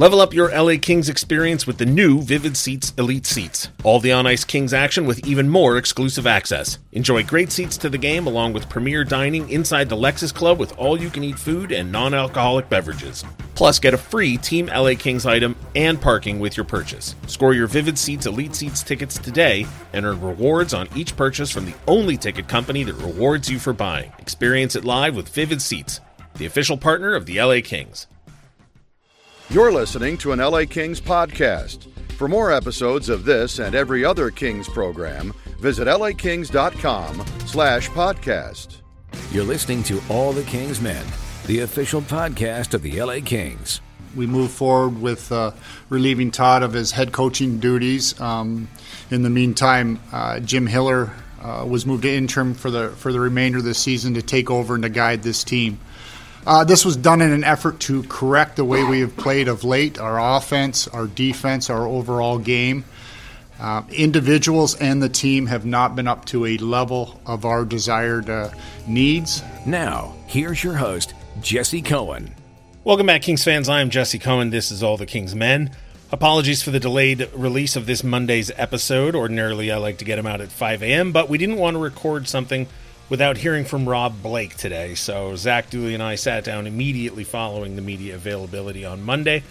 Level up your LA Kings experience with the new Vivid Seats Elite Seats. All the on ice Kings action with even more exclusive access. Enjoy great seats to the game along with premier dining inside the Lexus Club with all you can eat food and non alcoholic beverages. Plus, get a free Team LA Kings item and parking with your purchase. Score your Vivid Seats Elite Seats tickets today and earn rewards on each purchase from the only ticket company that rewards you for buying. Experience it live with Vivid Seats, the official partner of the LA Kings. You're listening to an LA Kings podcast. For more episodes of this and every other Kings program, visit lakings.com slash podcast. You're listening to All the Kings Men, the official podcast of the LA Kings. We move forward with uh, relieving Todd of his head coaching duties. Um, in the meantime, uh, Jim Hiller uh, was moved to interim for the for the remainder of the season to take over and to guide this team. Uh, this was done in an effort to correct the way we have played of late our offense, our defense, our overall game. Uh, individuals and the team have not been up to a level of our desired uh, needs. Now, here's your host, Jesse Cohen. Welcome back, Kings fans. I am Jesse Cohen. This is All the Kings Men. Apologies for the delayed release of this Monday's episode. Ordinarily, I like to get them out at 5 a.m., but we didn't want to record something without hearing from Rob Blake today. So Zach Dooley and I sat down immediately following the media availability on Monday.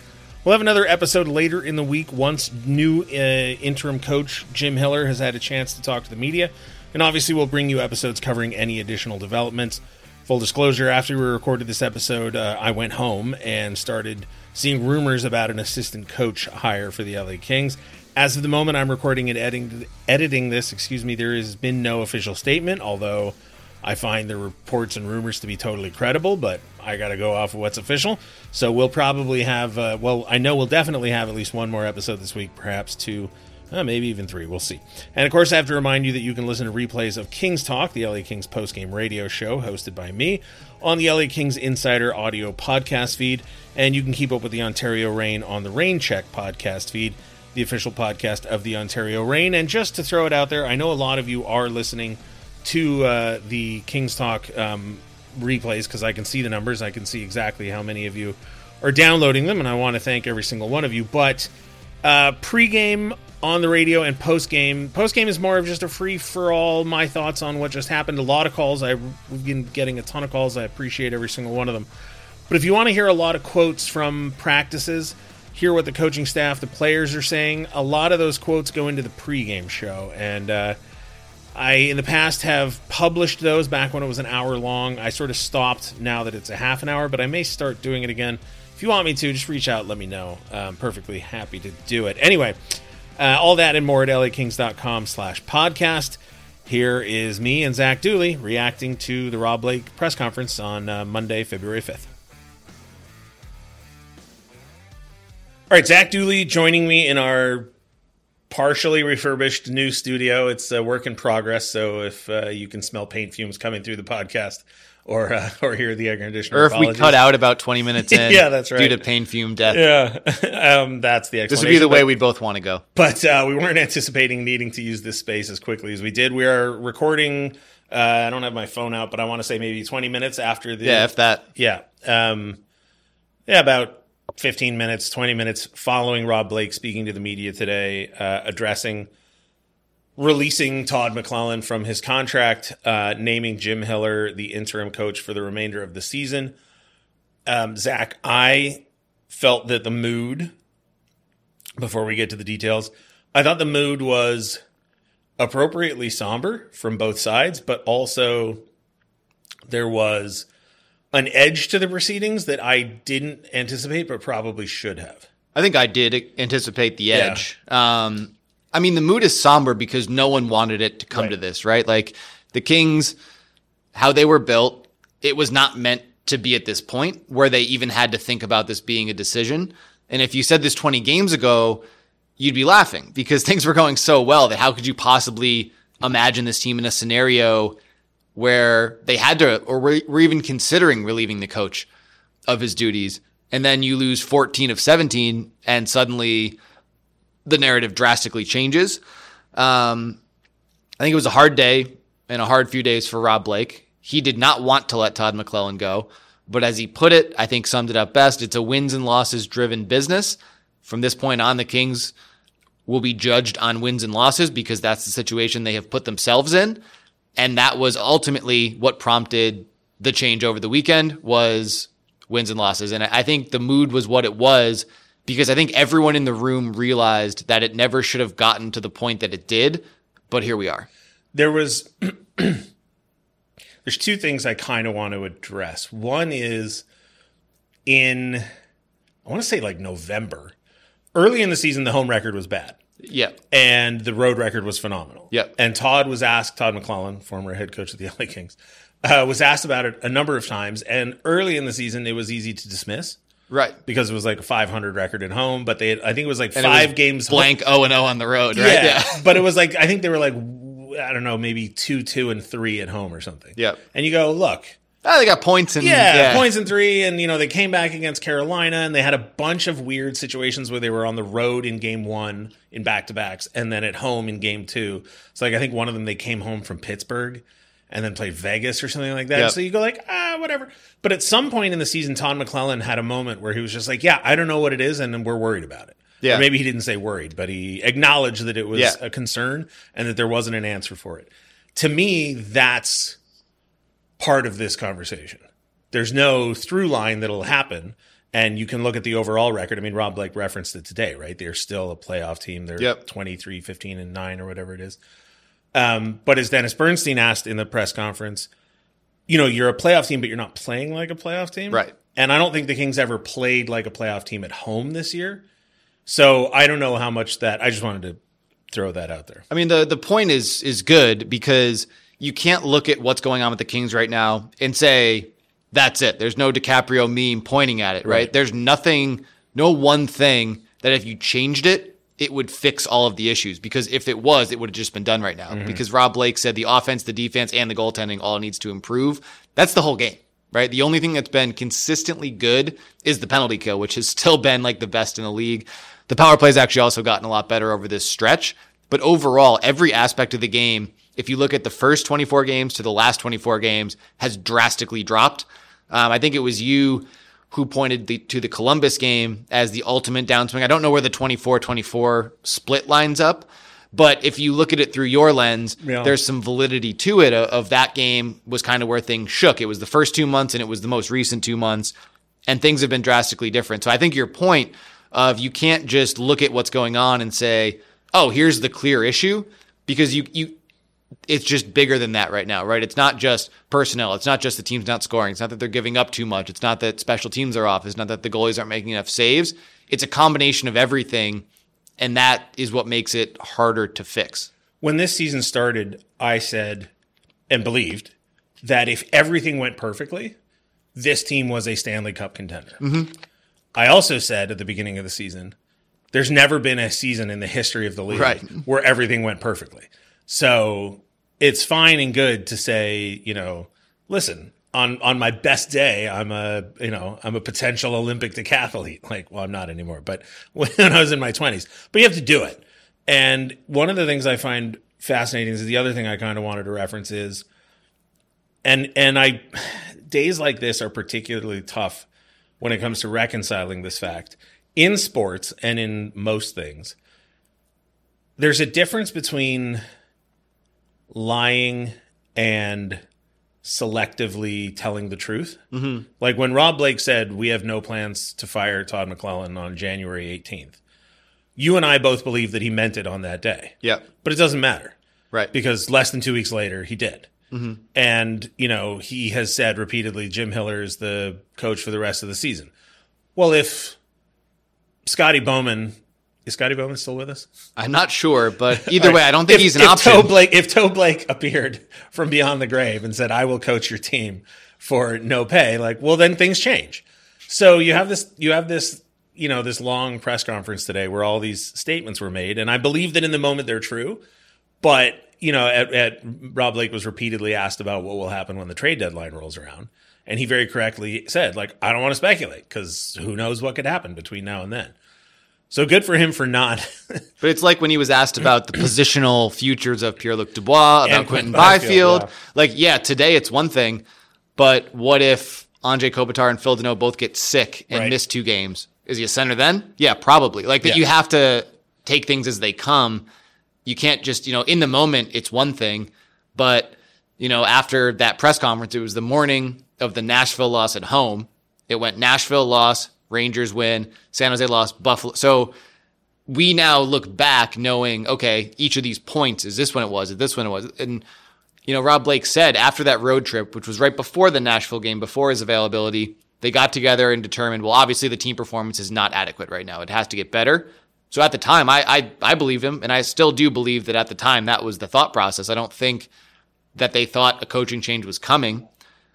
We'll have another episode later in the week once new uh, interim coach Jim Hiller has had a chance to talk to the media. And obviously, we'll bring you episodes covering any additional developments. Full disclosure after we recorded this episode, uh, I went home and started seeing rumors about an assistant coach hire for the LA Kings. As of the moment I'm recording and editing, editing this, excuse me, there has been no official statement, although I find the reports and rumors to be totally credible, but I got to go off of what's official. So we'll probably have, uh, well, I know we'll definitely have at least one more episode this week, perhaps two, uh, maybe even three. We'll see. And of course, I have to remind you that you can listen to replays of Kings Talk, the LA Kings postgame radio show hosted by me, on the LA Kings Insider audio podcast feed. And you can keep up with the Ontario Reign on the Reign Check podcast feed, the official podcast of the Ontario Reign. And just to throw it out there, I know a lot of you are listening to uh, the Kings Talk um, replays because I can see the numbers. I can see exactly how many of you are downloading them, and I want to thank every single one of you. But uh, pregame on the radio and postgame, postgame is more of just a free for all. My thoughts on what just happened. A lot of calls. I've been getting a ton of calls. I appreciate every single one of them. But if you want to hear a lot of quotes from practices, hear what the coaching staff, the players are saying, a lot of those quotes go into the pregame show, and. Uh, I, in the past, have published those back when it was an hour long. I sort of stopped now that it's a half an hour, but I may start doing it again. If you want me to, just reach out, let me know. I'm perfectly happy to do it. Anyway, uh, all that and more at lakings.com slash podcast. Here is me and Zach Dooley reacting to the Rob Blake press conference on uh, Monday, February 5th. All right, Zach Dooley joining me in our partially refurbished new studio. It's a work in progress. So if uh, you can smell paint fumes coming through the podcast or uh, or hear the air conditioner, or if apologies. we cut out about twenty minutes in, yeah, that's right, due to paint fume death. Yeah, um, that's the This would be the way we'd both want to go. But uh, we weren't anticipating needing to use this space as quickly as we did. We are recording. Uh, I don't have my phone out, but I want to say maybe twenty minutes after the yeah, if that yeah, um, yeah, about 15 minutes, 20 minutes following Rob Blake speaking to the media today, uh, addressing releasing Todd McLellan from his contract, uh, naming Jim Hiller the interim coach for the remainder of the season. Um, Zach, I felt that the mood, before we get to the details, I thought the mood was appropriately somber from both sides, but also there was an edge to the proceedings that I didn't anticipate, but probably should have. I think I did anticipate the edge. Yeah. Um, I mean, the mood is somber because no one wanted it to come right. to this, right? Like the Kings, how they were built, it was not meant to be at this point where they even had to think about this being a decision. And if you said this 20 games ago, you'd be laughing because things were going so well that how could you possibly imagine this team in a scenario where they had to, or were, even considering relieving the coach of his duties. And then you lose 14 of 17, and suddenly the narrative drastically changes. Um, I think it was a hard day and a hard few days for Rob Blake. He did not want to let Todd McLellan go. But as he put it, I think summed it up best. It's a wins and losses driven business. From this point on, the Kings will be judged on wins and losses because that's the situation they have put themselves in. And that was ultimately what prompted the change over the weekend was wins and losses. And I think the mood was what it was because I think everyone in the room realized that it never should have gotten to the point that it did. But here we are. There was there's two things I kind of want to address. One is in I want to say like November. Early in the season the home record was bad. Yeah. And the road record was phenomenal. Yeah. And Todd was asked, Todd McLellan, former head coach of the LA Kings, uh, was asked about it a number of times. And early in the season, it was easy to dismiss Right. because it was like a 500 record at home, but they had, I think it was like And five was games blank 0 and 0 on the road, right? Yeah. but it was like, I think they were like, I don't know, maybe two, two, and three at home or something. Yeah. And you go, look, Oh, they got points in and yeah, points in three, and you know they came back against Carolina, and they had a bunch of weird situations where they were on the road in game one in back to backs, and then at home in game two. So like I think one of them they came home from Pittsburgh and then played Vegas or something like that. Yep. So you go like ah whatever. But at some point in the season, Todd McLellan had a moment where he was just like, yeah, I don't know what it is, and we're worried about it. Yeah. Or maybe he didn't say worried, but he acknowledged that it was Yeah. a concern and that there wasn't an answer for it. To me, that's part of this conversation. There's no through line that'll happen. And you can look at the overall record. I mean, Rob Blake referenced it today, right? They're still a playoff team. They're Yep. 23, 15, and 9 or whatever it is. Um, but as Dennis Bernstein asked in the press conference, you know, you're a playoff team, but you're not playing like a playoff team. Right. And I don't think the Kings ever played like a playoff team at home this year. So I don't know how much that, I just wanted to throw that out there. I mean, the the point is is good because you can't look at what's going on with the Kings right now and say that's it. There's no DiCaprio meme pointing at it, right? Right. There's nothing, no one thing that if you changed it, it would fix all of the issues. Because if it was, it would have just been done right now. Mm-hmm. Because Rob Blake said the offense, the defense, and the goaltending all needs to improve. That's the whole game. Right. The only thing that's been consistently good is the penalty kill, which has still been like the best in the league. The power play's actually also gotten a lot better over this stretch. But overall, every aspect of the game, if you look at the first 24 games to the last 24 games, has drastically dropped. Um, I think it was you who pointed the, to the Columbus game as the ultimate downswing. I don't know where the 24 24 split lines up, but if you look at it through your lens, Yeah. there's some validity to it of, of that game was kind of where things shook. It was the first two months and it was the most recent two months, and things have been drastically different. So I think your point of you can't just look at what's going on and say, oh, here's the clear issue, because you, you, it's just bigger than that right now, right? It's not just personnel. It's not just the team's not scoring. It's not that they're giving up too much. It's not that special teams are off. It's not that the goalies aren't making enough saves. It's a combination of everything, and that is what makes it harder to fix. when this season started, I said and believed that if everything went perfectly, this team was a Stanley Cup contender. Mm-hmm. I also said at the beginning of the season, there's never been a season in the history of the league Right. where everything went perfectly. So it's fine and good to say, you know, listen, on on my best day, I'm a you know I'm a potential Olympic decathlete. Like, well, I'm not anymore, but when I was in my 20s, but you have to do it. And one of the things I find fascinating is the other thing I kind of wanted to reference is, and and I days like this are particularly tough when it comes to reconciling this fact in sports and in most things. There's a difference between lying and selectively telling the truth. Mm-hmm. Like when Rob Blake said, We have no plans to fire Todd McLellan on January 18th. You and I both believe that he meant it on that day. Yeah. But it doesn't matter Right. because less than two weeks later, he did. And, you know, he has said repeatedly Jim Hiller is the coach for the rest of the season. Well, if Scotty Bowman, is Scotty Bowman still with us? I'm not sure, but either way, I don't think if, he's an if option. Toe Blake, if Toe Blake appeared from beyond the grave and said, "I will coach your team for no pay," like, well, then things change. So you have this, you have this, you know, this long press conference today where all these statements were made, and I believe that in the moment they're true. But you know, at, at Rob Blake was repeatedly asked about what will happen when the trade deadline rolls around, and he very correctly said, like, I don't want to speculate because who knows what could happen between now and then. So good for him for not. But it's like when he was asked about the positional futures of Pierre Luc Dubois, about And Quinton Byfield, Byfield. yeah. Like, yeah, today it's one thing, but what if Anze Kopitar and Phil Danault both get sick and Right. miss two games, is he a center then? Yeah, probably. Like that Yeah. you have to take things as they come. You can't just, you know, in the moment it's one thing, but you know, after that press conference, it was the morning of the Nashville loss at home. It went Nashville loss, Rangers win, San Jose lost, Buffalo. So we now look back knowing, okay, each of these points is this one it was, is this one it was. And, you know, Rob Blake said after that road trip, which was right before the Nashville game, before his availability, they got together and determined, well, obviously the team performance is not adequate right now. It has to get better. So at the time, I, I, I believe him, and I still do believe that at the time that was the thought process. I don't think that they thought a coaching change was coming.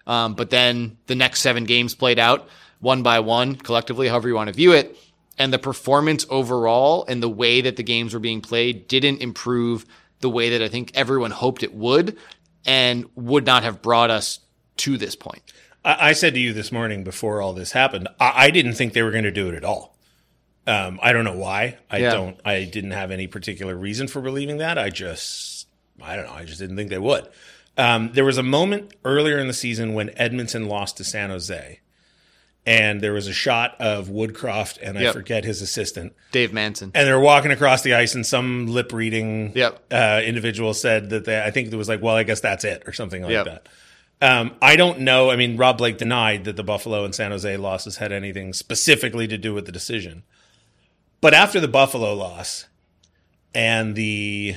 Um, but then the next seven games played out one by one, collectively, however you want to view it. And the performance overall and the way that the games were being played didn't improve the way that I think everyone hoped it would and would not have brought us to this point. I, I said to you this morning before all this happened, I, I didn't think they were going to do it at all. Um, I don't know why. I Yeah. don't. I didn't have any particular reason for believing that. I just, I don't know. I just didn't think they would. Um, there was a moment earlier in the season when Edmonton lost to San Jose, and there was a shot of Woodcroft and I Yep. forget his assistant, Dave Manson. and they're walking across the ice, and some lip reading Yep. uh, individual said that they, I think it was like, well, I guess that's it, or something like Yep. that. Um, I don't know. I mean, Rob Blake denied that the Buffalo and San Jose losses had anything specifically to do with the decision. But after the Buffalo loss and the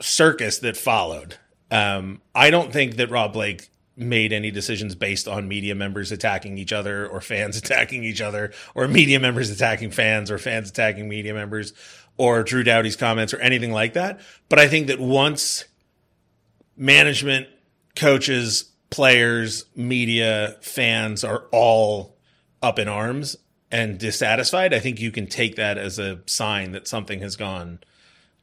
circus that followed, um, I don't think that Rob Blake made any decisions based on media members attacking each other or fans attacking each other or media members attacking fans or fans attacking media members or Drew Doughty's comments or anything like that. But I think that once management, coaches, players, media, fans are all up in arms and dissatisfied, I think you can take that as a sign that something has gone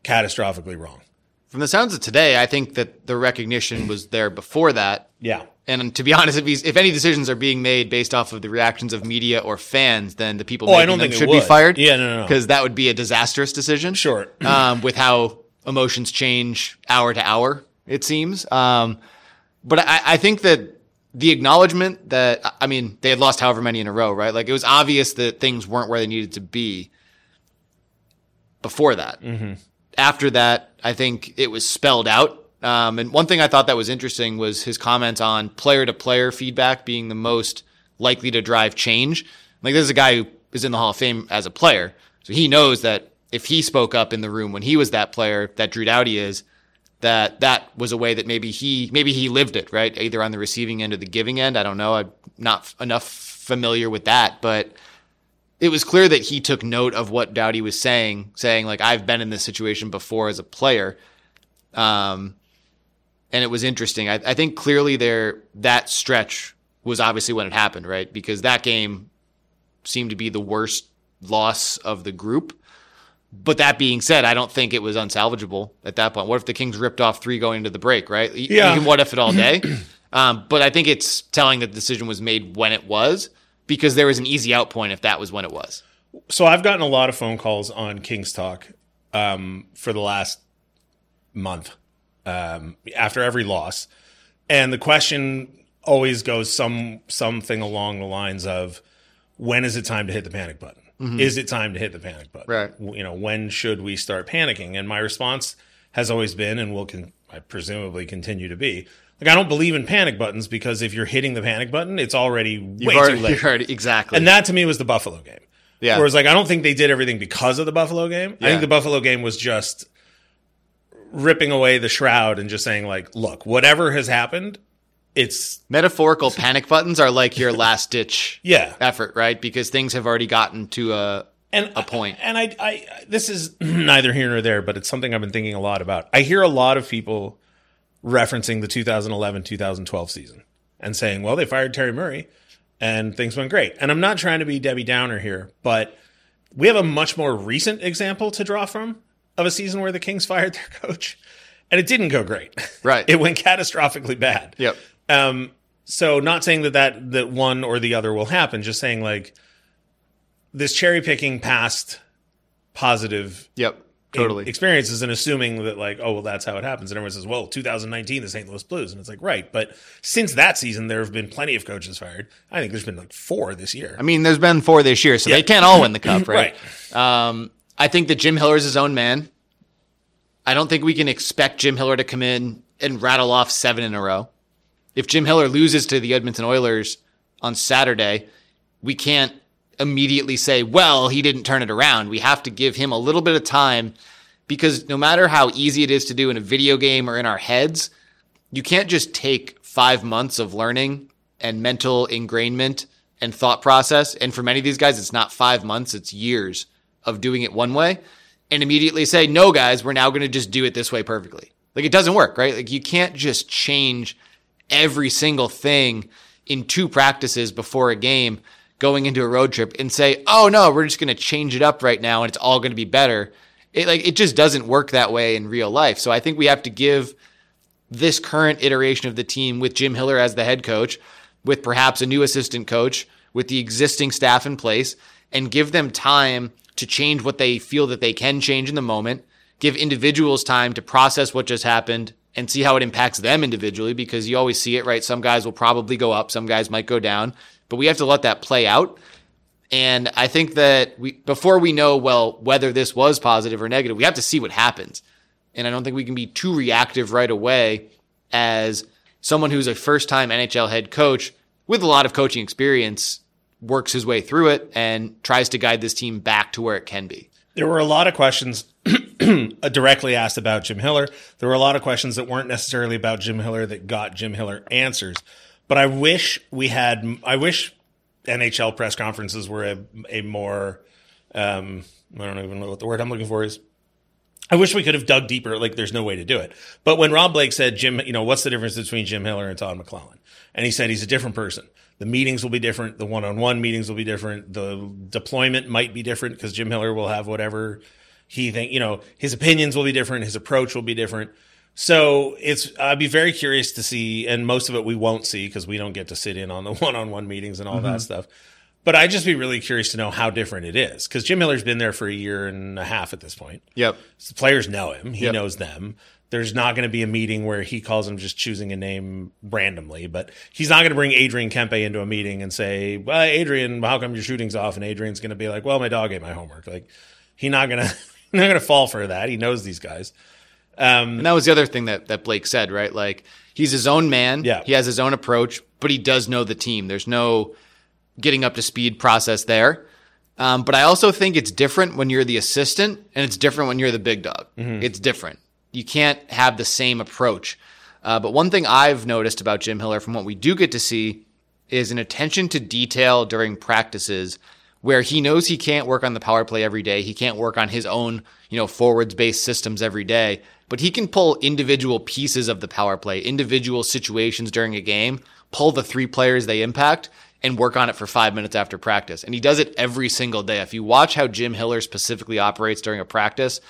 catastrophically wrong. From the sounds of today, I think that the recognition was there before that. Yeah. And to be honest, if if any decisions are being made based off of the reactions of media or fans, then the people Oh, I making don't think should be fired. Yeah, no, no, no. because that would be a disastrous decision. Sure. um, with how emotions change hour to hour, it seems. Um, but I, I think that the acknowledgement that I mean they had lost however many in a row, right? Like it was obvious that things weren't where they needed to be before that. Mm-hmm. After that, I think it was spelled out. Um, and one thing I thought that was interesting was his comment on player to player feedback being the most likely to drive change. Like this is a guy who is in the Hall of Fame as a player, so he knows that if he spoke up in the room when he was that player that Drew Doughty is, that that was a way that maybe he maybe he lived it right, either on the receiving end or the giving end. I don't know. I'm not enough familiar with that, but it was clear that he took note of what Doughty was saying, saying like I've been in this situation before as a player. Um, and it was interesting. I, I think clearly there that stretch was obviously when it happened, right? Because that game seemed to be the worst loss of the group. But that being said, I don't think it was unsalvageable at that point. What if the Kings ripped off three going into the break, right? Yeah. You can what if it all day. um, but I think it's telling that the decision was made when it was because there was an easy out point if that was when it was. So I've gotten a lot of phone calls on King's Talk um, for the last month um, after every loss, and the question always goes some something along the lines of, "When is it time to hit the panic button? Is it time to hit the panic button? Right. You know, when should we start panicking?" And my response has always been, and will con- I presumably continue to be, like I don't believe in panic buttons because if you're hitting the panic button, it's already You've way already, too late. already- exactly. And that to me was the Buffalo game. Yeah. Whereas like I don't think they did everything because of the Buffalo game. I think the Buffalo game was just ripping away the shroud and just saying like, look, whatever has happened, it's Metaphorical panic buttons are like your last ditch yeah. effort, right? Because things have already gotten to a And a point. And I, I this is neither here nor there, but it's something I've been thinking a lot about. I hear a lot of people referencing the 2011-2012 season and saying, "Well, they fired Terry Murray and things went great." And I'm not trying to be Debbie Downer here, but we have a much more recent example to draw from of a season where the Kings fired their coach and it didn't go great. Right. it went catastrophically bad. Yep. Um, so not saying that, that that one or the other will happen, just saying like this cherry picking past positive Yep. Totally. experiences and assuming that like, oh well, that's how it happens. And everyone says, well, 2019, the St. Louis Blues, and it's like, right. But since that season, there have been plenty of coaches fired. I think there's been like four this year. I mean, there's been four this year, so they can't all win the cup, right? Right. Um, I think that Jim Hiller is his own man. I don't think we can expect Jim Hiller to come in and rattle off seven in a row. If Jim Hiller loses to the Edmonton Oilers on Saturday, we can't immediately say, well, he didn't turn it around. We have to give him a little bit of time because no matter how easy it is to do in a video game or in our heads, you can't just take five months of learning and mental ingrainment and thought process. And for many of these guys, it's not five months, it's years of doing it one way and immediately say, no, guys, we're now going to just do it this way perfectly. Like it doesn't work, right? Like you can't just change every single thing in two practices before a game going into a road trip and say, oh no, we're just going to change it up right now and it's all going to be better. It like, it just doesn't work that way in real life. So I think we have to give this current iteration of the team with Jim Hiller as the head coach, with perhaps a new assistant coach, with the existing staff in place, and give them time to change what they feel that they can change in the moment, give individuals time to process what just happened and see how it impacts them individually because you always see it, right? Some guys will probably go up, some guys might go down, but we have to let that play out. And I think that we, before we know, well, whether this was positive or negative, we have to see what happens. And I don't think we can be too reactive right away as someone who's a first time NHL head coach with a lot of coaching experience works his way through it and tries to guide this team back to where it can be. There were a lot of questions directly asked about Jim Hiller. There were a lot of questions that weren't necessarily about Jim Hiller that got Jim Hiller answers. But I wish we had, I wish NHL press conferences were a, a more, um, I don't even know what the word I'm looking for is. I wish we could have dug deeper. Like, there's no way to do it. But when Rob Blake said, Jim, you know, what's the difference between Jim Hiller and Todd McLellan? And he said he's a different person. The meetings will be different. The one on one meetings will be different. The deployment might be different because Jim Hiller will have whatever he think, you know, his opinions will be different. His approach will be different. So it's, I'd be very curious to see, and most of it we won't see because we don't get to sit in on the one on one meetings and all that mm-hmm. stuff. But I'd just be really curious to know how different it is because Jim Hiller's been there for a year and a half at this point. Yep. So the players know him. He Yep. knows them. There's not going to be a meeting where he calls them just choosing a name randomly, but he's not going to bring Adrian Kempe into a meeting and say, well, Adrian, how come your shooting's off? And Adrian's going to be like, well, my dog ate my homework. Like he's not going to, not going to fall for that. He knows these guys. And that was the other thing that, that Blake said, right? Like he's his own man. Yeah. He has his own approach, but he does know the team. There's no getting up to speed process there. Um, but I also think it's different when you're the assistant and it's different when you're the big dog. It's different. You can't have the same approach. Uh, but one thing I've noticed about Jim Hiller from what we do get to see is an attention to detail during practices where he knows he can't work on the power play every day. He can't work on his own, you know, forwards based systems every day, but he can pull individual pieces of the power play, individual situations during a game, pull the three players they impact and work on it for five minutes after practice. And he does it every single day. If you watch how Jim Hiller specifically operates during a practice,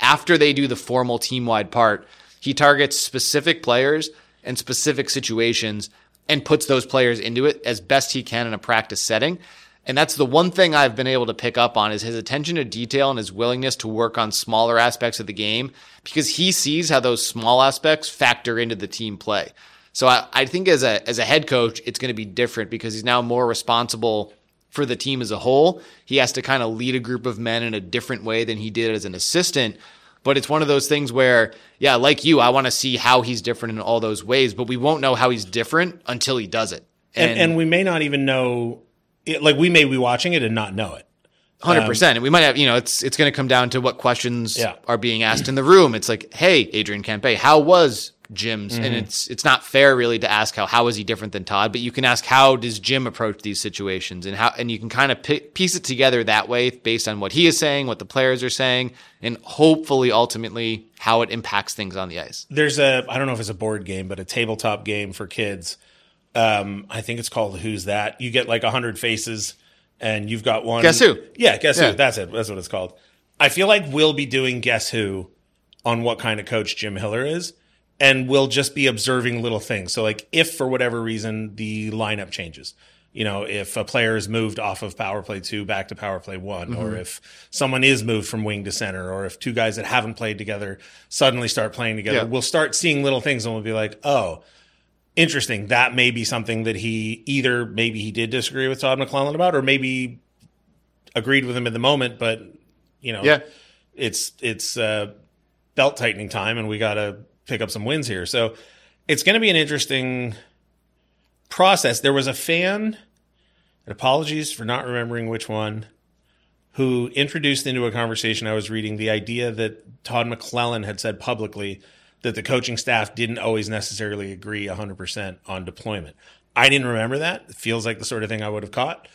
after they do the formal team wide part, he targets specific players and specific situations and puts those players into it as best he can in a practice setting. And that's the one thing I've been able to pick up on is his attention to detail and his willingness to work on smaller aspects of the game because he sees how those small aspects factor into the team play. So I, I think as a as a head coach, it's going to be different because he's now more responsible for the team as a whole. He has to kind of lead a group of men in a different way than he did as an assistant. But it's one of those things where, yeah, like you, I want to see how he's different in all those ways, but we won't know how he's different until he does it. And, and we may not even know, it, like we may be watching it and not know it. Hundred percent. And we might have, you know, it's it's going to come down to what questions Yeah. are being asked in the room. It's like, hey, Adrian Kempe, how was Jim's? And mm-hmm. it's it's not fair really to ask how how is he different than Todd, but you can ask how does Jim approach these situations, and how and you can kind of pi piece it together that way based on what he is saying, what the players are saying, and hopefully ultimately how it impacts things on the ice. there's a I don't know if it's a board game, but a tabletop game for kids. Um, I think it's called Who's That. You get like a hundred faces, and you've got one. Guess Who? Yeah, guess Yeah. who. That's it. That's what it's called. I feel like we'll be doing Guess Who on what kind of coach Jim Hiller is, and we'll just be observing little things. So like, if for whatever reason the lineup changes, you know, if a player is moved off of power play two back to power play one, or if someone is moved from wing to center, or if two guys that haven't played together suddenly start playing together, Yeah. we'll start seeing little things and we'll be like, oh, interesting. That may be something that he either maybe he did disagree with Todd McLellan about, or maybe agreed with him in the moment, but you know, Yeah. it's it's uh, belt tightening time, and we got to pick up some wins here. So it's going to be an interesting process. There was a fan, and apologies for not remembering which one, who introduced into a conversation I was reading the idea that Todd McLellan had said publicly that the coaching staff didn't always necessarily agree 100% on deployment. I didn't remember that. It feels like the sort of thing I would have caught.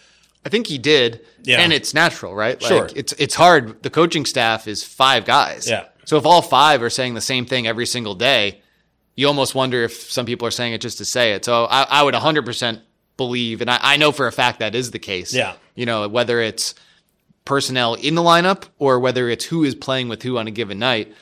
I think he did. Yeah. And it's natural, right? Like, Sure. It's it's hard. The coaching staff is five guys. Yeah. So if all five are saying the same thing every single day, you almost wonder if some people are saying it just to say it. So I, I would 100% believe, and I, I know for a fact that is the case. Yeah. You know, whether it's personnel in the lineup or whether it's who is playing with who on a given night,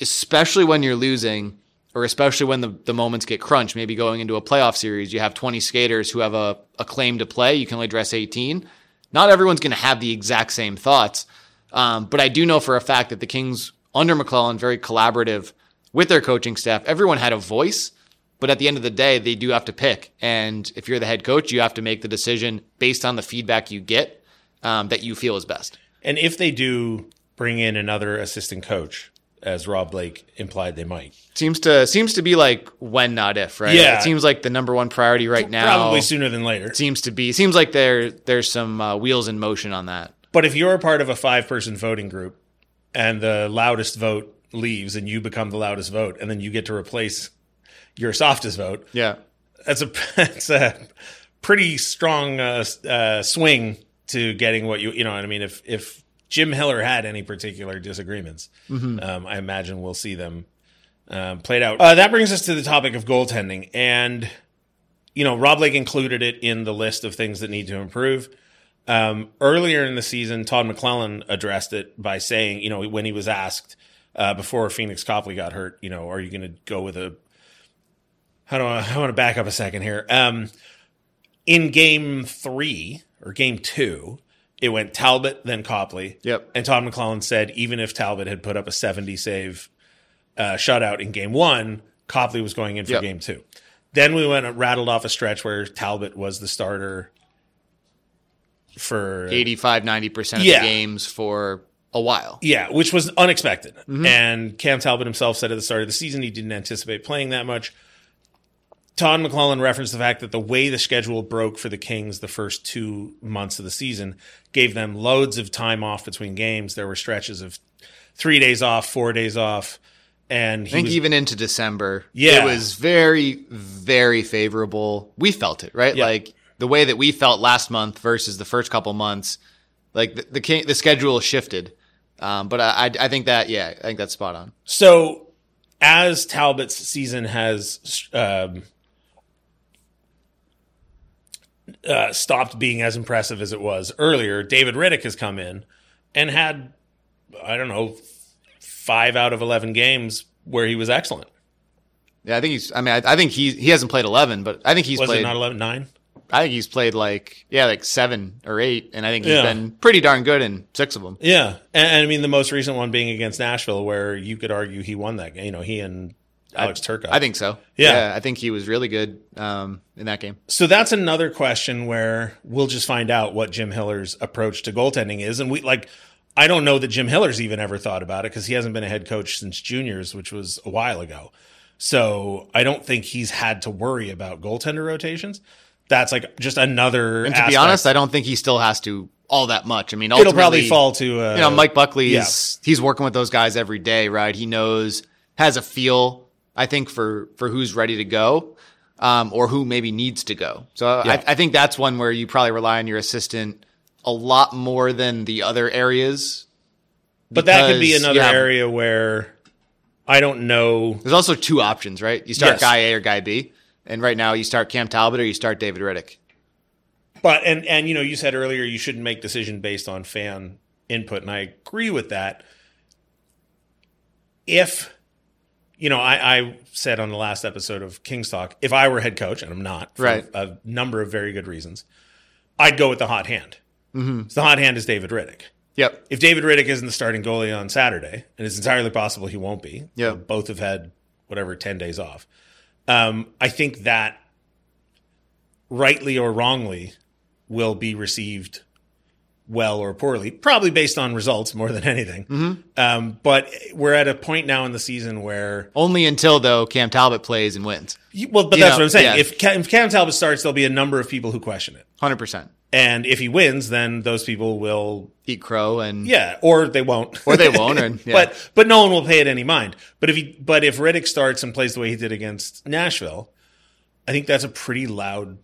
especially when you're losing or especially when the, the moments get crunched, maybe going into a playoff series, you have 20 skaters who have a, a claim to play. You can only dress 18. Not everyone's going to have the exact same thoughts. Um, but I do know for a fact that the Kings under McLellan, very collaborative with their coaching staff. Everyone had a voice, but at the end of the day, they do have to pick. And if you're the head coach, you have to make the decision based on the feedback you get um, that you feel is best. And if they do bring in another assistant coach, as Rob Blake implied they might, Seems to seems to be like when, not if, right? Yeah. It seems like the number one priority right now. probably sooner than later. Seems to be. Seems like there there's some uh, wheels in motion on that. But if you're a part of a five person voting group and the loudest vote leaves and you become the loudest vote and then you get to replace your softest vote, Yeah. that's a that's a pretty strong uh, uh, swing to getting what you you know what I mean. If if Jim Hiller had any particular disagreements, um, I imagine we'll see them um, played out. Uh, that brings us to the topic of goaltending, and you know Rob Blake included it in the list of things that need to improve. Um, earlier in the season, Todd McLellan addressed it by saying, you know, when he was asked uh, before Phoenix Copley got hurt, you know, are you going to go with a how do I, I want to back up a second here. Um, in game three or game two, it went Talbot, then Copley. Yep. And Todd McLellan said even if Talbot had put up a 70 save uh, shutout in game one, Copley was going in for Yep. game two. Then we went and rattled off a stretch where Talbot was the starter for 85, 90% of Yeah. the games for a while. Yeah, which was unexpected. Mm-hmm. And Cam Talbot himself said at the start of the season he didn't anticipate playing that much. Todd McLellan referenced the fact that the way the schedule broke for the Kings the first two months of the season gave them loads of time off between games. There were stretches of three days off, four days off, and he I think was, even into December, Yeah. it was very, very favorable. We felt it, right? Yeah. Like the way that we felt last month versus the first couple months, like the the, King- the schedule shifted. Um, but I, I, I think that, yeah, I think that's spot on. So, as Talbot's season has um, uh, stopped being as impressive as it was earlier, David Rittich has come in and had, I don't know, five out of 11 games where he was excellent. Yeah, I think he's. I mean, I, I think he he hasn't played eleven, but I think he's Was played. it not 11, 9? I think he's played like yeah, like seven or eight, and I think he's Yeah. been pretty darn good in six of them. Yeah. And, and I mean, the most recent one being against Nashville, where you could argue he won that game. You know, he and Alex Turcotte. I think so. Yeah. I think he was really good um, in that game. So that's another question where we'll just find out what Jim Hiller's approach to goaltending is. And we like, I don't know that Jim Hiller's even ever thought about it because he hasn't been a head coach since juniors, which was a while ago. So I don't think he's had to worry about goaltender rotations. That's like just another. And to be honest, I don't think he still has to all that much. I mean, it'll probably fall to uh, You know, Mike Buckley yeah. is he's working with those guys every day, right? He knows has a feel, I think, for for who's ready to go, um, or who maybe needs to go. So Yeah. I, I think that's one where you probably rely on your assistant a lot more than the other areas. But that could be another area where I don't know. There's also two options, right? You start Yes. guy A or guy B, and right now you start Cam Talbot or you start David Rittich. But and and you know, you said earlier you shouldn't make decision based on fan input, and I agree with that. If you know, I, I said on the last episode of King's Talk, if I were head coach, and I'm not, for Right. a number of very good reasons, I'd go with the hot hand. Mm-hmm. So the hot hand is David Rittich. Yep. If David Rittich isn't the starting goalie on Saturday, and it's entirely possible he won't be, Yeah. both have had whatever ten days off. Um, I think that, rightly or wrongly, will be received well or poorly, probably based on results more than anything. Mm-hmm. Um, but we're at a point now in the season where Only until though Cam Talbot plays and wins. You- Well, but You that's know, what I'm saying. yeah. If, Cam, if Cam Talbot starts, there'll be a number of people who question it, Hundred percent. and if he wins, then those people will, Eat crow and yeah, or they won't, Or they won't, or- yeah. but but no one will pay it any mind. But if he, but if Rittich starts and plays the way he did against Nashville, I think that's a pretty loud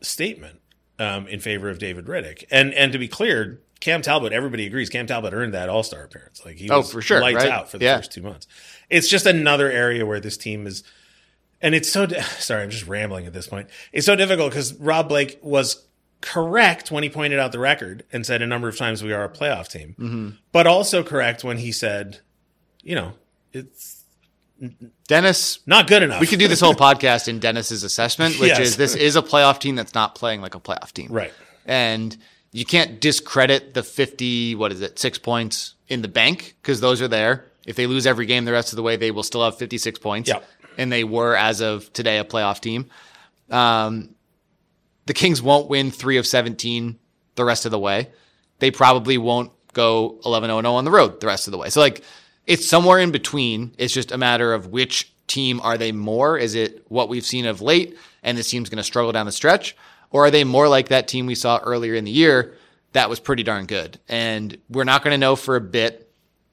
statement um, in favor of David Rittich. And and to be clear, Cam Talbot, everybody agrees, Cam Talbot earned that All Star appearance. Like he Oh, was for sure, lights right? out for the Yeah. first two months. It's just another area where this team is and it's so di- sorry i'm just rambling at this point it's so difficult because rob blake was correct when he pointed out the record and said a number of times we are a playoff team Mm-hmm. but also correct when he said you know it's Dennis. not good enough We could do this whole podcast in Dennis's assessment, which Yes. is this is a playoff team that's not playing like a playoff team. right And you can't discredit the 50, what is it, six points in the bank because those are there. If they lose every game the rest of the way, they will still have 56 points. Yep. And they were, as of today, a playoff team. Um, the Kings won't win three of 17 the rest of the way. They probably won't go 11 0 on the road the rest of the way. So, like, it's somewhere in between. It's just a matter of which team are they more? Is it what we've seen of late and this team's going to struggle down the stretch? Or are they more like that team we saw earlier in the year that was pretty darn good? And we're not going to know for a bit.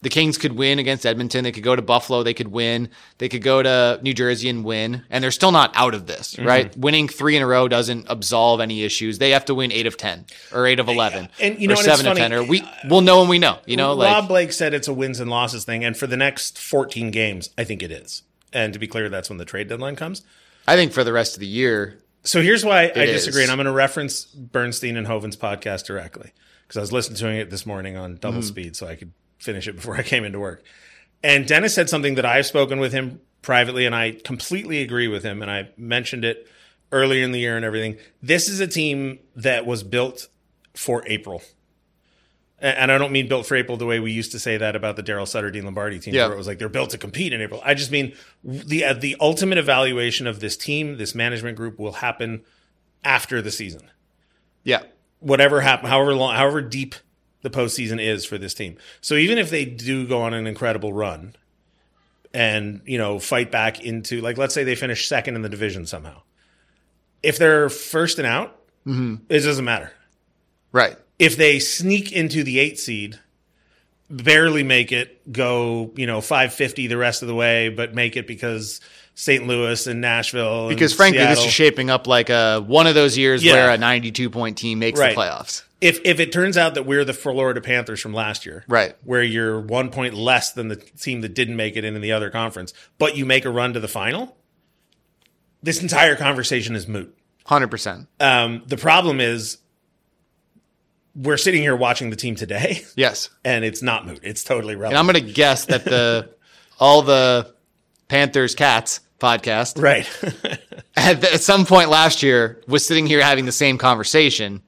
The Kings could win against Edmonton. They could go to Buffalo. They could win. They could go to New Jersey and win. And they're still not out of this, Mm-hmm. right? Winning three in a row doesn't absolve any issues. They have to win eight of 10 or eight of 11 And you know or seven of funny, 10 or we, we'll know when we know, you know, like rob blake said it's a wins and losses thing and for the next 14 games i think it is and to be clear that's when the trade deadline comes I think for the rest of the year, So here's why I disagree, is. and I'm going to reference Bernstein and Hoven's podcast directly because I was listening to it this morning on double Mm-hmm. speed so I could finish it before I came into work. And Dennis said something that I've spoken with him privately, and I completely agree with him. And I mentioned it earlier in the year and everything. This is a team that was built for April. And I don't mean built for April the way we used to say that about the Daryl Sutter, Dean Lombardi team, Yeah. where it was like they're built to compete in April. I just mean the uh, the ultimate evaluation of this team, this management group, will happen after the season. yeah. Whatever happen, however long, however deep the postseason is for this team. So even if they do go on an incredible run, and you know fight back into like let's say they finish second in the division somehow, if they're first and out, mm-hmm. it doesn't matter Right. if they sneak into the eight seed, barely make it, go, you know, 550 the rest of the way, but make it because St. Louis and Nashville. and Because frankly, this is shaping up like a one of those years Yeah. where a 92 point team makes Right. the playoffs. If if it turns out that we're the Florida Panthers from last year, Right. where you're one point less than the team that didn't make it in the other conference, but you make a run to the final, this entire conversation is moot. 100%. Um, the problem is we're sitting here watching the team today, Yes. and it's not moot. It's totally And relevant. I'm going to guess that the all the Panthers Cats podcast right. at, at some point last year was sitting here having the same conversation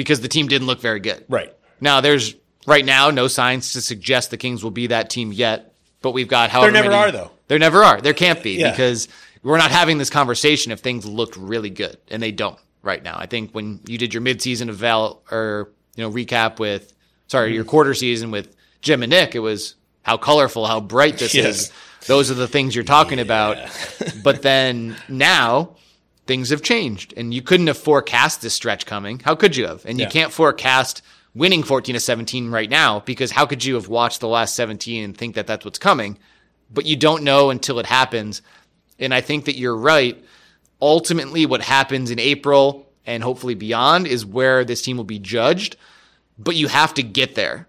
because the team didn't look very good. right. Now there's right now no signs to suggest the Kings will be that team yet, but we've got however There never many- are, though. There never are. There can't be Yeah. because we're not having this conversation if things looked really good and they don't right now. I think when you did your midseason eval or you know recap with sorry your mm-hmm. quarter season with Jim and Nick, it was how colorful, how bright this Yes. is. Those are the things you're talking about. but then now things have changed and you couldn't have forecast this stretch coming. How could you have? And you can't forecast winning 14 to 17 right now because how could you have watched the last 17 and think that that's what's coming? But you don't know until it happens. And I think that you're right. Ultimately, what happens in April and hopefully beyond is where this team will be judged. But you have to get there.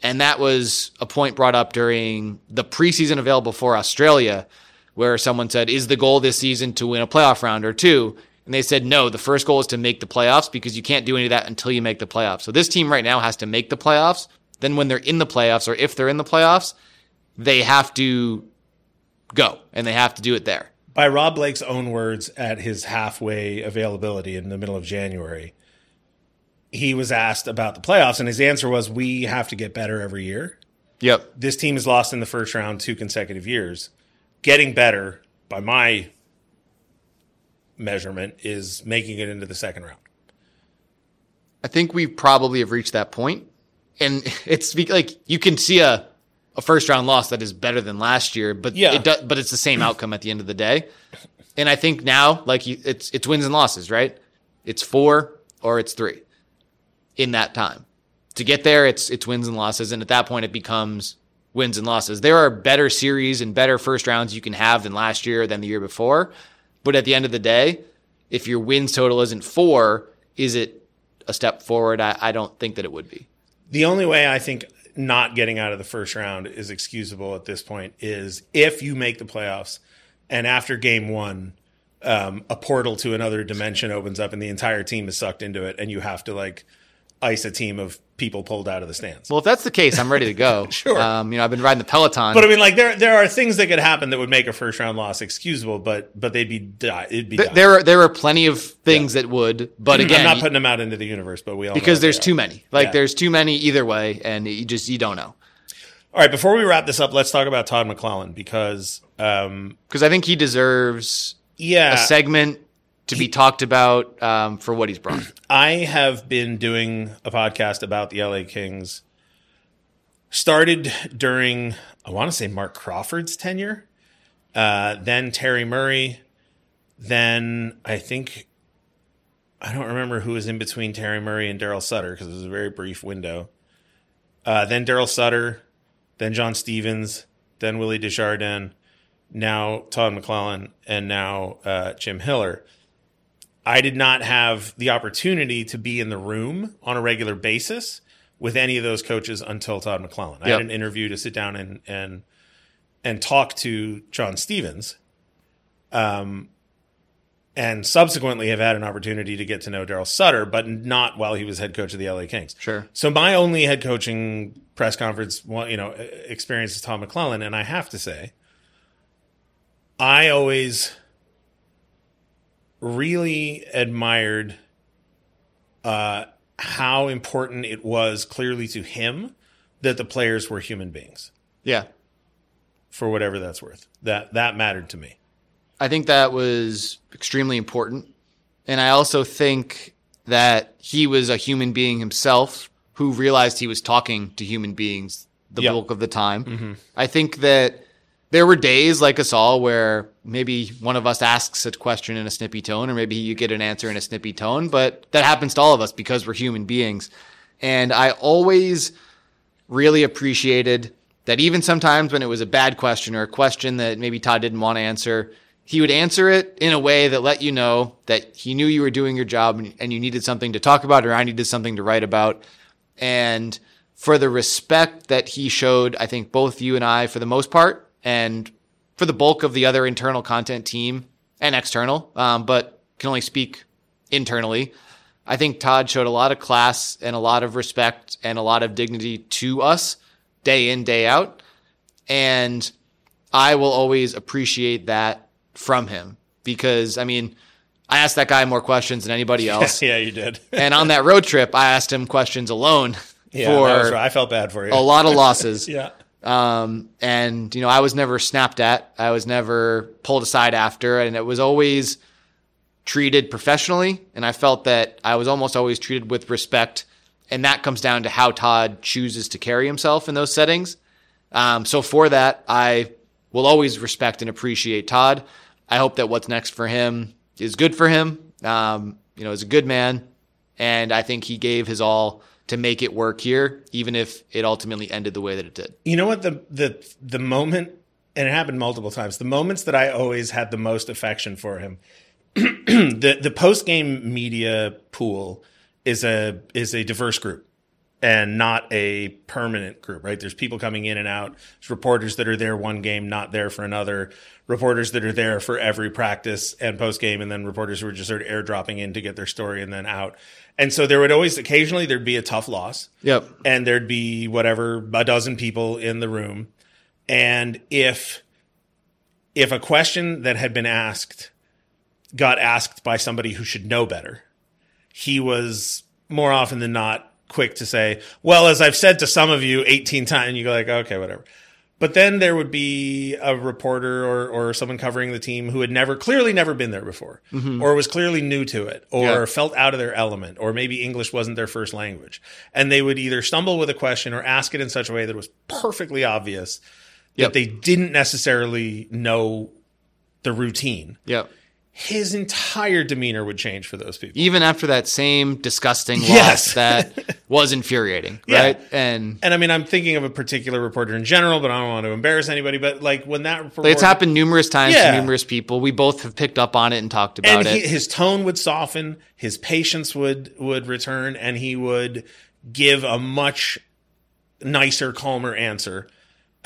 And that was a point brought up during the preseason available for Australia, where someone said, Is the goal this season to win a playoff round or two? And they said, No, the first goal is to make the playoffs because you can't do any of that until you make the playoffs. So this team right now has to make the playoffs. Then when they're in the playoffs, or if they're in the playoffs, they have to go and they have to do it there. By Rob Blake's own words, at his halfway availability in the middle of January, he was asked about the playoffs, and his answer was, "We have to get better every year. Yep. This team has lost in the first round two consecutive years. Getting better, by my measurement, is making it into the second round." I think we probably have reached that point, and it's like you can see a a first round loss that is better than last year, but Yeah. it does, but it's the same outcome at the end of the day. And I think now, like you, it's it's wins and losses, right? It's four or it's three in that time. To get there, it's it's wins and losses, and at that point, it becomes wins and losses. There are better series and better first rounds you can have than last year than the year before, but at the end of the day, if your wins total isn't four, is it a step forward? I, I don't think that it would be. The only way I think not getting out of the first round is excusable at this point is if you make the playoffs and after game one, um, a portal to another dimension opens up and the entire team is sucked into it and you have to like ice a team of people pulled out of the stands. Well, if that's the case, I'm ready to go. Sure. Um, you know, I've been riding the Peloton. but I mean, like there there are things that could happen that would make a first round loss excusable, but but they'd be di- it'd be Th- there are there are plenty of things that would, but again, I'm not putting them out into the universe, but we all because there's too many. Like Yeah. there's too many either way, and you just you don't know. All right, before we wrap this up, let's talk about Todd McLellan because um, Because I think he deserves yeah, a segment to be talked about um, for what he's brought. I have been doing a podcast about the LA Kings. Started during, I want to say Marc Crawford's tenure, uh, then Terry Murray, then I think, I don't remember who was in between Terry Murray and Darryl Sutter because it was a very brief window. Uh, then Darryl Sutter, then John Stevens, then Willie Desjardins, now Todd McLellan, and now uh, Jim Hiller. I did not have the opportunity to be in the room on a regular basis with any of those coaches until Todd McLellan. I Yep. had an interview to sit down and and and talk to John Stevens, um, and subsequently have had an opportunity to get to know Darryl Sutter, but not while he was head coach of the LA Kings. Sure. So my only head coaching press conference, well, you know, experience is Tom McLellan, and I have to say, I always really admired uh, how important it was clearly to him that the players were human beings Yeah, for whatever that's worth. That that mattered to me. I think that was extremely important. And I also think that he was a human being himself who realized he was talking to human beings the Yep. bulk of the time. I think that there were days like us all where maybe one of us asks a question in a snippy tone, or maybe you get an answer in a snippy tone, but that happens to all of us because we're human beings. And I always really appreciated that even sometimes when it was a bad question or a question that maybe Todd didn't want to answer, he would answer it in a way that let you know that he knew you were doing your job and- you needed something to talk about or I needed something to write about. And for the respect that he showed, I think both you and I, for the most part, and for the bulk of the other internal content team and external, um, but can only speak internally. I think Todd showed a lot of class and a lot of respect and a lot of dignity to us day in, day out. And I will always appreciate that from him because, I mean, I asked that guy more questions than anybody else. yeah, you did. and on that road trip, I asked him questions alone yeah, for right. I felt bad for you. a lot of losses. yeah. Um, and you know, I was never snapped at. I was never pulled aside after, and it was always treated professionally. And I felt that I was almost always treated with respect. And that comes down to how Todd chooses to carry himself in those settings. Um, so for that, I will always respect and appreciate Todd. I hope that what's next for him is good for him. Um, you know, he's a good man, and I think he gave his all to make it work here, even if it ultimately ended the way that it did. You know what the the the moment and it happened multiple times. The moments that I always had the most affection for him. the the post game media pool is a is a diverse group and not a permanent group, right? There's people coming in and out. There's reporters that are there one game, not there for another. Reporters that are there for every practice and post game, and then reporters who are just sort of airdropping in to get their story and then out. And so there would always occasionally there'd be a tough loss Yep. and there'd be whatever a dozen people in the room and if if a question that had been asked got asked by somebody who should know better he was more often than not quick to say, well, as I've said to some of you 18 times, and you go like, okay, whatever. But then there would be a reporter or, or someone covering the team who had never, clearly never been there before, mm-hmm. or was clearly new to it, or Yeah. felt out of their element, or maybe English wasn't their first language. And they would either stumble with a question or ask it in such a way that it was perfectly obvious that they didn't necessarily know the routine. Yep. His entire demeanor would change for those people. Even after that same disgusting loss Yes. that was infuriating, Yeah. right? And And I mean, I'm thinking of a particular reporter in general, but I don't want to embarrass anybody. But like when that reporter, it's happened numerous times Yeah. to numerous people. We both have picked up on it and talked about and he, it. his tone would soften, his patience would would return, and he would give a much nicer, calmer answer.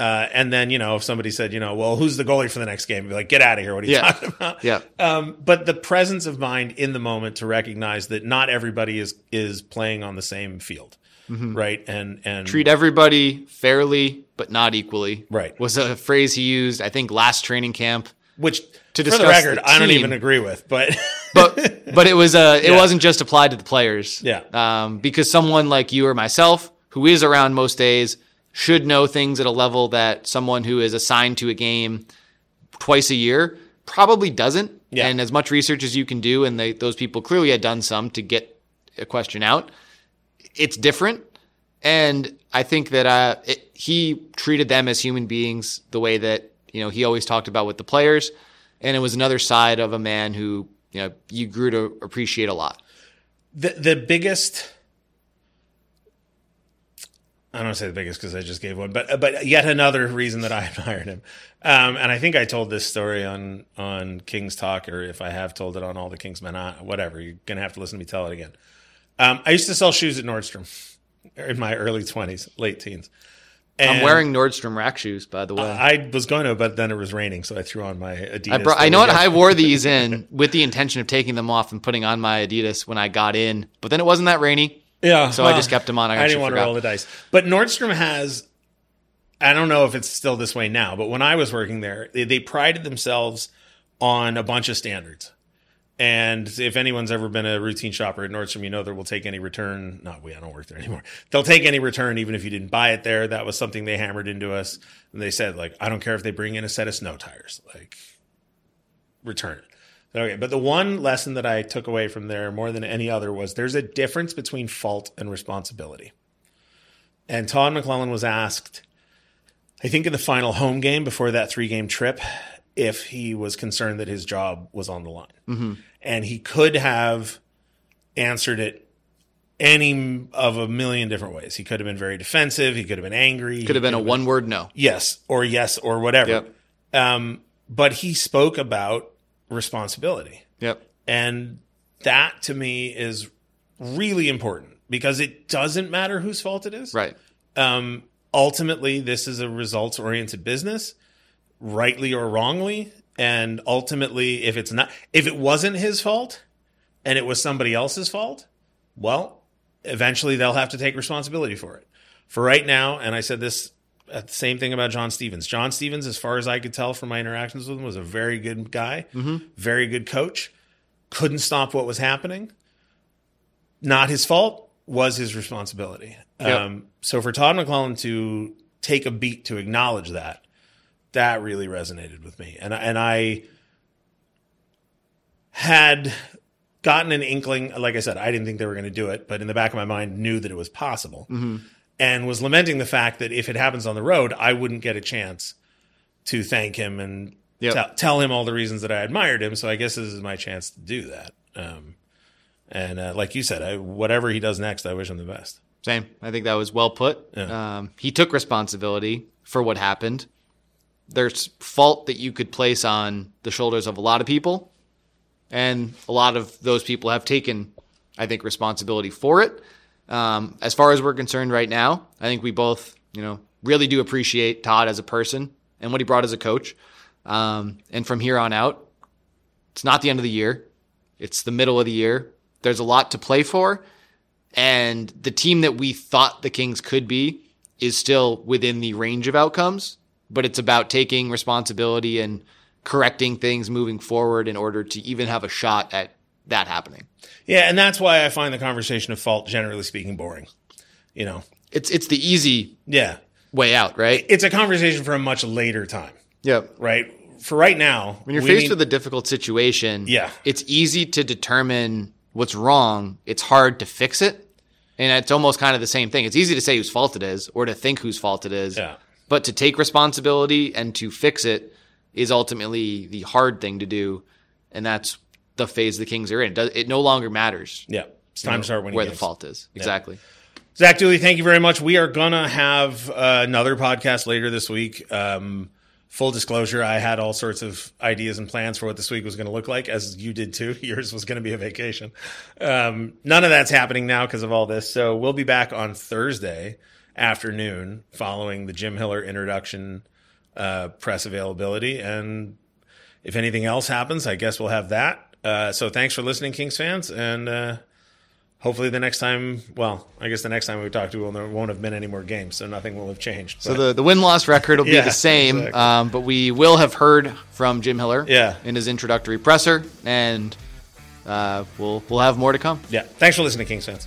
Uh, and then you know, if somebody said, you know, well, who's the goalie for the next game? Be like, get out of here! What are you Yeah. talking about? Yeah. Um, but the presence of mind in the moment to recognize that not everybody is is playing on the same field, right? And and Mm-hmm. Treat everybody fairly, but not equally. Right. Was a phrase he used, I think, last training camp. which to discuss for the record, the I don't even agree with, but But but it was uh it Yeah. wasn't just applied to the players. Yeah. Um, because someone like you or myself, who is around most days, should know things at a level that someone who is assigned to a game twice a year probably doesn't. Yeah. And as much research as you can do, and they, those people clearly had done some to get a question out, it's different. And I think that uh, it, he treated them as human beings the way that you know he always talked about with the players, and it was another side of a man who you know you grew to appreciate a lot. the the biggest I don't want to say the biggest because I just gave one, but but yet another reason that I admired him, um, and I think I told this story on on King's Talk, or if I have told it on all the King's Men, uh, whatever. You're gonna have to listen to me tell it again. Um, I used to sell shoes at Nordstrom in my early twenties, late teens. I'm wearing Nordstrom rack shoes, by the way. I was going to, but then it was raining, so I threw on my Adidas. I, brought, I know what I wore these in with the intention of taking them off and putting on my Adidas when I got in, but then it wasn't that rainy. Yeah. So I just kept them on. I I, didn't want forgot. to roll the dice. But Nordstrom has, I don't know if it's still this way now, but when I was working there, they, they prided themselves on a bunch of standards. And if anyone's ever been a routine shopper at Nordstrom, you know that we'll take any return. Not we, I don't work there anymore. They'll take any return, even if you didn't buy it there. That was something they hammered into us. And they said, like, I don't care if they bring in a set of snow tires, like, return it. Okay, but the one lesson that I took away from there more than any other was there's a difference between fault and responsibility. And Todd McLellan was asked, I think in the final home game before that three game trip, if he was concerned that his job was on the line. And he could have answered it any of a million different ways. He could have been very defensive. He could have been angry. Could have been a one word no. yes or yes or whatever. Yep. Um, but he spoke about responsibility. Yep. And that to me is really important because it doesn't matter whose fault it is. Right. Um, ultimately, this is a results oriented business, rightly or wrongly. And ultimately, if it's not, if it wasn't his fault and it was somebody else's fault, well, eventually they'll have to take responsibility for it. For right now, and I said this same thing about John Stevens. John Stevens, as far as I could tell from my interactions with him, was a very good guy, very good coach. Couldn't stop what was happening. Not his fault, was his responsibility. Yep. Um, so for Todd McLellan to take a beat to acknowledge that, that really resonated with me. And and I had gotten an inkling. Like I said, I didn't think they were going to do it, but in the back of my mind, knew that it was possible, and was lamenting the fact that if it happens on the road, I wouldn't get a chance to thank him and Yep. tell, tell him all the reasons that I admired him. So I guess this is my chance to do that. Um, and uh, like you said, I, whatever he does next, I wish him the best. Same. I think that was well put. Yeah. Um, he took responsibility for what happened. There's fault that you could place on the shoulders of a lot of people, and a lot of those people have taken, I think, responsibility for it. Um, as far as we're concerned right now, I think we both, you know, really do appreciate Todd as a person and what he brought as a coach. Um, and from here on out, it's not the end of the year; it's the middle of the year. There's a lot to play for and the team that we thought the Kings could be is still within the range of outcomes, but it's about taking responsibility and correcting things moving forward in order to even have a shot at that happening. Yeah, and that's why I find the conversation of fault, generally speaking, boring. You know, It's it's the easy yeah, way out, right? it's a conversation for a much later time, Yep. right? For right now, When you're faced need- with a difficult situation, Yeah. it's easy to determine what's wrong. It's hard to fix it. And it's almost kind of the same thing. It's easy to say whose fault it is or to think whose fault it is. Yeah. But to take responsibility and to fix it is ultimately the hard thing to do. And that's the phase the Kings are in. It, no longer matters yeah, it's time to start winning where games. the fault is. Exactly. Zach Dooley, thank you very much. We are gonna have uh, another podcast later this week. Um, full disclosure, I had all sorts of ideas and plans for what this week was going to look like, as you did too. Yours was going to be a vacation. Um, none of that's happening now because of all this. So we'll be back on Thursday afternoon following the Jim Hiller introduction uh, press availability. And if anything else happens, I guess we'll have that. Uh, so thanks for listening, Kings fans, and. Uh, hopefully the next time well i guess the next time we talk to you there won't have been any more games so nothing will have changed So the, the win loss record will be Yeah, the same, exactly. um, but we will have heard from Jim Hiller Yeah. in his introductory presser, and uh, we'll we'll have more to come. yeah thanks for listening kings fans